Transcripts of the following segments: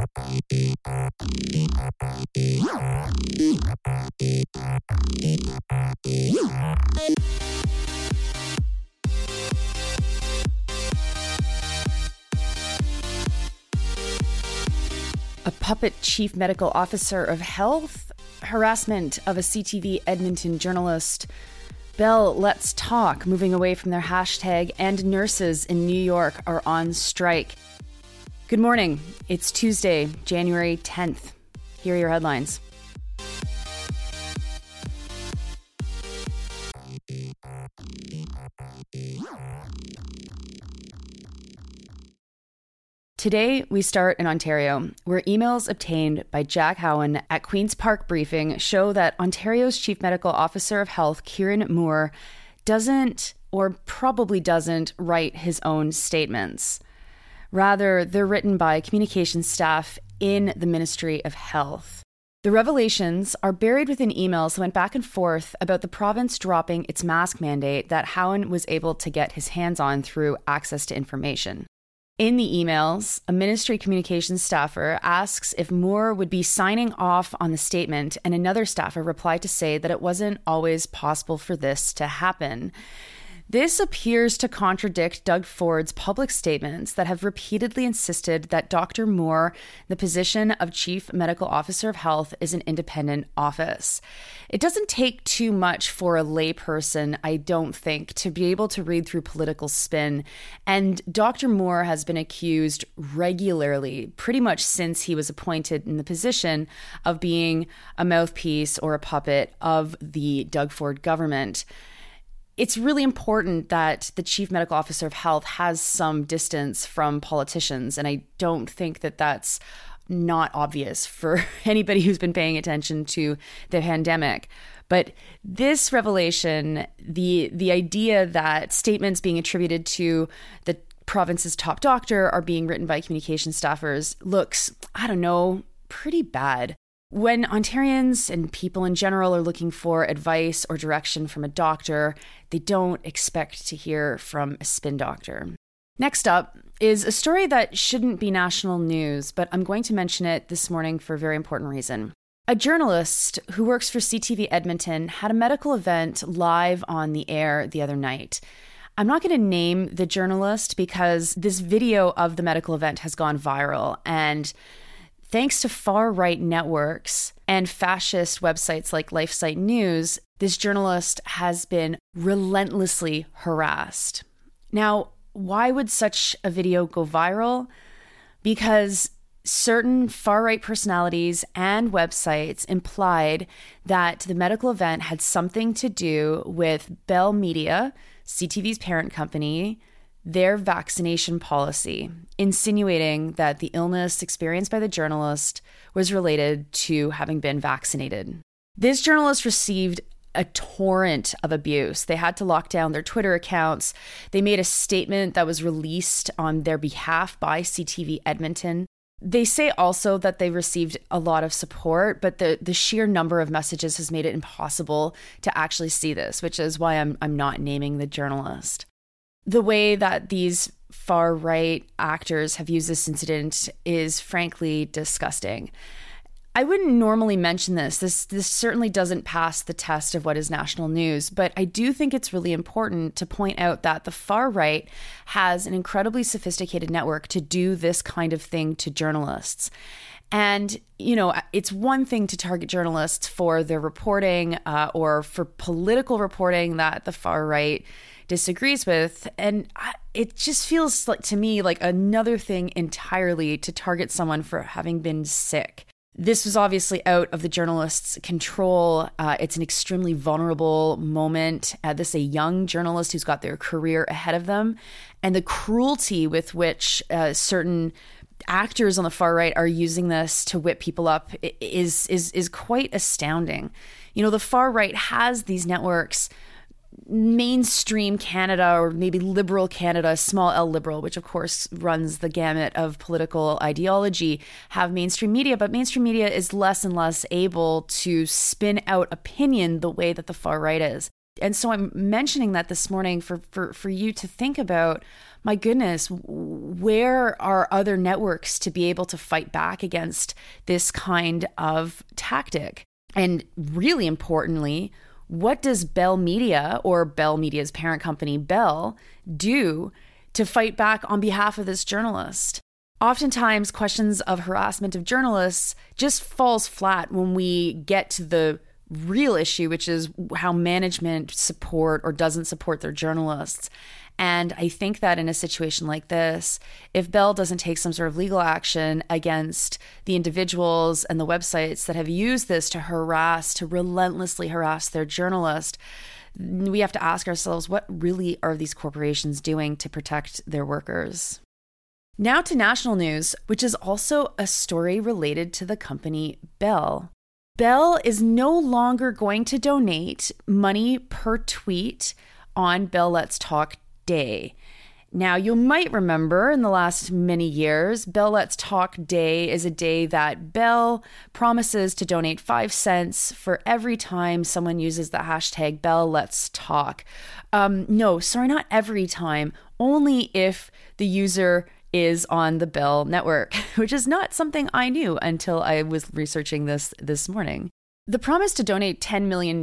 A puppet chief medical officer of health, harassment of a CTV Edmonton journalist, Bell Let's Talk moving away from their hashtag, and nurses in New York are on strike. Good morning. It's Tuesday, January 10th. Here are your headlines. Today, we start in Ontario, where emails obtained by Jack Hauen at Queen's Park Briefing show that Ontario's Chief Medical Officer of Health, Kieran Moore, doesn't, or probably doesn't, write his own statements. Rather, they're written by communications staff in the Ministry of Health. The revelations are buried within emails that went back and forth about the province dropping its mask mandate that Hauen was able to get his hands on through access to information. In the emails, a ministry communications staffer asks if Moore would be signing off on the statement, and another staffer replied to say that it wasn't always possible for this to happen. This appears to contradict Doug Ford's public statements that have repeatedly insisted that Dr. Moore, the position of Chief Medical Officer of Health, is an independent office. It doesn't take too much for a layperson, I don't think, to be able to read through political spin. And Dr. Moore has been accused regularly, pretty much since he was appointed in the position, of being a mouthpiece or a puppet of the Doug Ford government it's really important that the chief medical officer of health has some distance from politicians. And I don't think that that's not obvious for anybody who's been paying attention to the pandemic. But this revelation, the the idea that statements being attributed to the province's top doctor are being written by communication staffers looks, I don't know, pretty bad. When Ontarians and people in general are looking for advice or direction from a doctor, they don't expect to hear from a spin doctor. Next up is a story that shouldn't be national news, but I'm going to mention it this morning for a very important reason. A journalist who works for CTV Edmonton had a medical event live on the air the other night. I'm not going to name the journalist because this video of the medical event has gone viral and Thanks to far right networks and fascist websites like LifeSite News, this journalist has been relentlessly harassed. Now, why would such a video go viral? Because certain far right personalities and websites implied that the medical event had something to do with Bell Media, CTV's parent company, their vaccination policy, insinuating that the illness experienced by the journalist was related to having been vaccinated. This journalist received a torrent of abuse. They had to lock down their Twitter accounts. They made a statement that was released on their behalf by CTV Edmonton. They say also that they received a lot of support, but the, the sheer number of messages has made it impossible to actually see this, which is why I'm, I'm not naming the journalist the way that these far right actors have used this incident is frankly disgusting. I wouldn't normally mention this. This this certainly doesn't pass the test of what is national news, but I do think it's really important to point out that the far right has an incredibly sophisticated network to do this kind of thing to journalists. And, you know, it's one thing to target journalists for their reporting uh, or for political reporting that the far right disagrees with. And I, it just feels like to me like another thing entirely to target someone for having been sick. This was obviously out of the journalist's control. Uh, it's an extremely vulnerable moment. Uh, this is a young journalist who's got their career ahead of them, and the cruelty with which uh, certain actors on the far right are using this to whip people up is is is quite astounding. You know, the far right has these networks mainstream Canada or maybe liberal Canada, small L liberal, which of course runs the gamut of political ideology, have mainstream media, but mainstream media is less and less able to spin out opinion the way that the far right is. And so I'm mentioning that this morning for, for, for you to think about my goodness, where are other networks to be able to fight back against this kind of tactic? And really importantly, what does Bell Media or Bell Media's parent company, Bell, do to fight back on behalf of this journalist? Oftentimes, questions of harassment of journalists just falls flat when we get to the real issue, which is how management support or doesn't support their journalists. And I think that in a situation like this, if Bell doesn't take some sort of legal action against the individuals and the websites that have used this to harass, to relentlessly harass their journalist, we have to ask ourselves what really are these corporations doing to protect their workers? Now to national news, which is also a story related to the company Bell. Bell is no longer going to donate money per tweet on Bell Let's Talk Day. Now, you might remember in the last many years, Bell Let's Talk Day is a day that Bell promises to donate five cents for every time someone uses the hashtag Bell Let's Talk. Um, no, sorry, not every time, only if the user is on the Bell network, which is not something I knew until I was researching this this morning. The promise to donate $10 million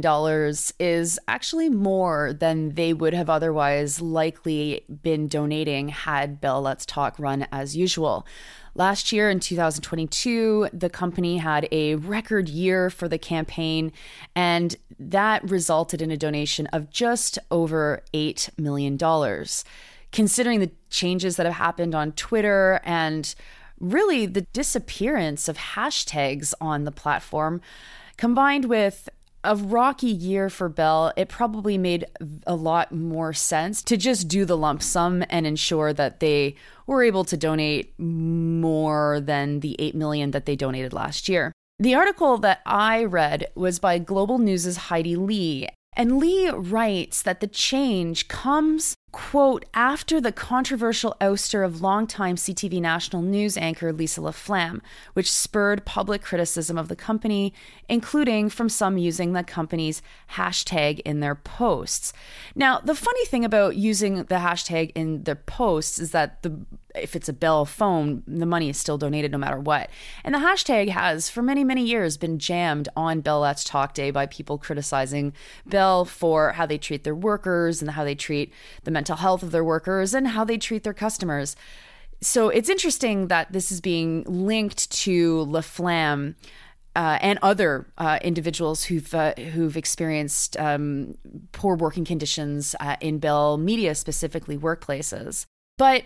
is actually more than they would have otherwise likely been donating had Bell Let's Talk run as usual. Last year in 2022, the company had a record year for the campaign, and that resulted in a donation of just over $8 million. Considering the changes that have happened on Twitter and really the disappearance of hashtags on the platform, Combined with a rocky year for Bell, it probably made a lot more sense to just do the lump sum and ensure that they were able to donate more than the 8 million that they donated last year. The article that I read was by Global News' Heidi Lee, and Lee writes that the change comes quote, after the controversial ouster of longtime CTV national news anchor Lisa LaFlamme, which spurred public criticism of the company, including from some using the company's hashtag in their posts. Now, the funny thing about using the hashtag in their posts is that the if it's a Bell phone, the money is still donated no matter what. And the hashtag has, for many, many years, been jammed on Bell Let's Talk Day by people criticizing Bell for how they treat their workers and how they treat the mental health of their workers and how they treat their customers. So it's interesting that this is being linked to LaFlamme. Uh, and other uh, individuals who've uh, who've experienced um, poor working conditions uh, in Bell Media, specifically workplaces. But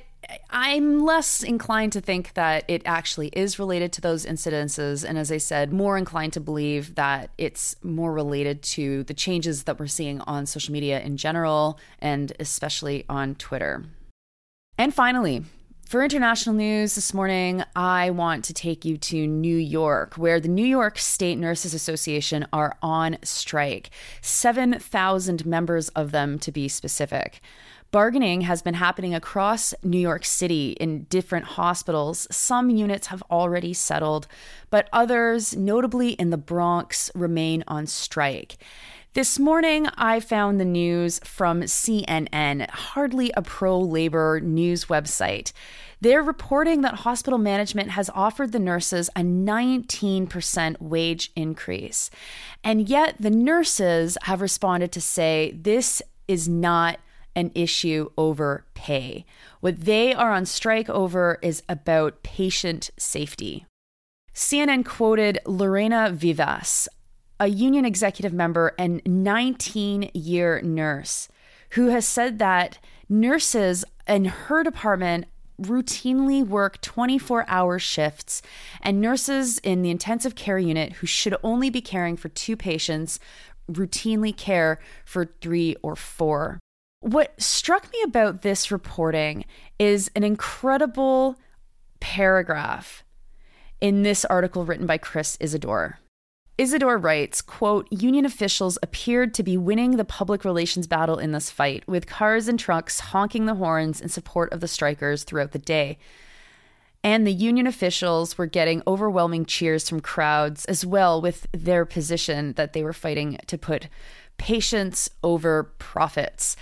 I'm less inclined to think that it actually is related to those incidences. And as I said, more inclined to believe that it's more related to the changes that we're seeing on social media in general, and especially on Twitter. And finally, for international news this morning, I want to take you to New York, where the New York State Nurses Association are on strike. 7,000 members of them, to be specific. Bargaining has been happening across New York City in different hospitals. Some units have already settled, but others, notably in the Bronx, remain on strike. This morning, I found the news from CNN, hardly a pro labor news website. They're reporting that hospital management has offered the nurses a 19% wage increase. And yet, the nurses have responded to say this is not an issue over pay. What they are on strike over is about patient safety. CNN quoted Lorena Vivas, a union executive member and 19 year nurse, who has said that nurses in her department routinely work 24 hour shifts, and nurses in the intensive care unit who should only be caring for two patients routinely care for three or four. What struck me about this reporting is an incredible paragraph in this article written by Chris Isidore. Isidore writes, quote, Union officials appeared to be winning the public relations battle in this fight, with cars and trucks honking the horns in support of the strikers throughout the day. And the union officials were getting overwhelming cheers from crowds as well with their position that they were fighting to put patients over profits.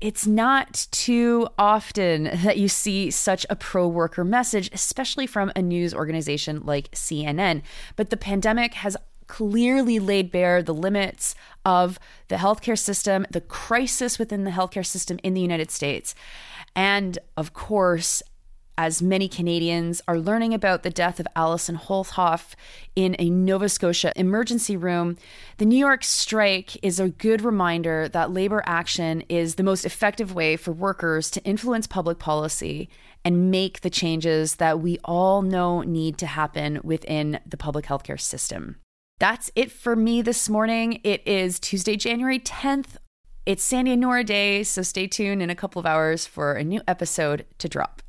it's not too often that you see such a pro worker message, especially from a news organization like CNN. But the pandemic has clearly laid bare the limits of the healthcare system, the crisis within the healthcare system in the United States. And of course, as many Canadians are learning about the death of Allison Holthoff in a Nova Scotia emergency room, the New York strike is a good reminder that labor action is the most effective way for workers to influence public policy and make the changes that we all know need to happen within the public healthcare system. That's it for me this morning. It is Tuesday, January 10th. It's Sandy and Nora Day, so stay tuned in a couple of hours for a new episode to drop.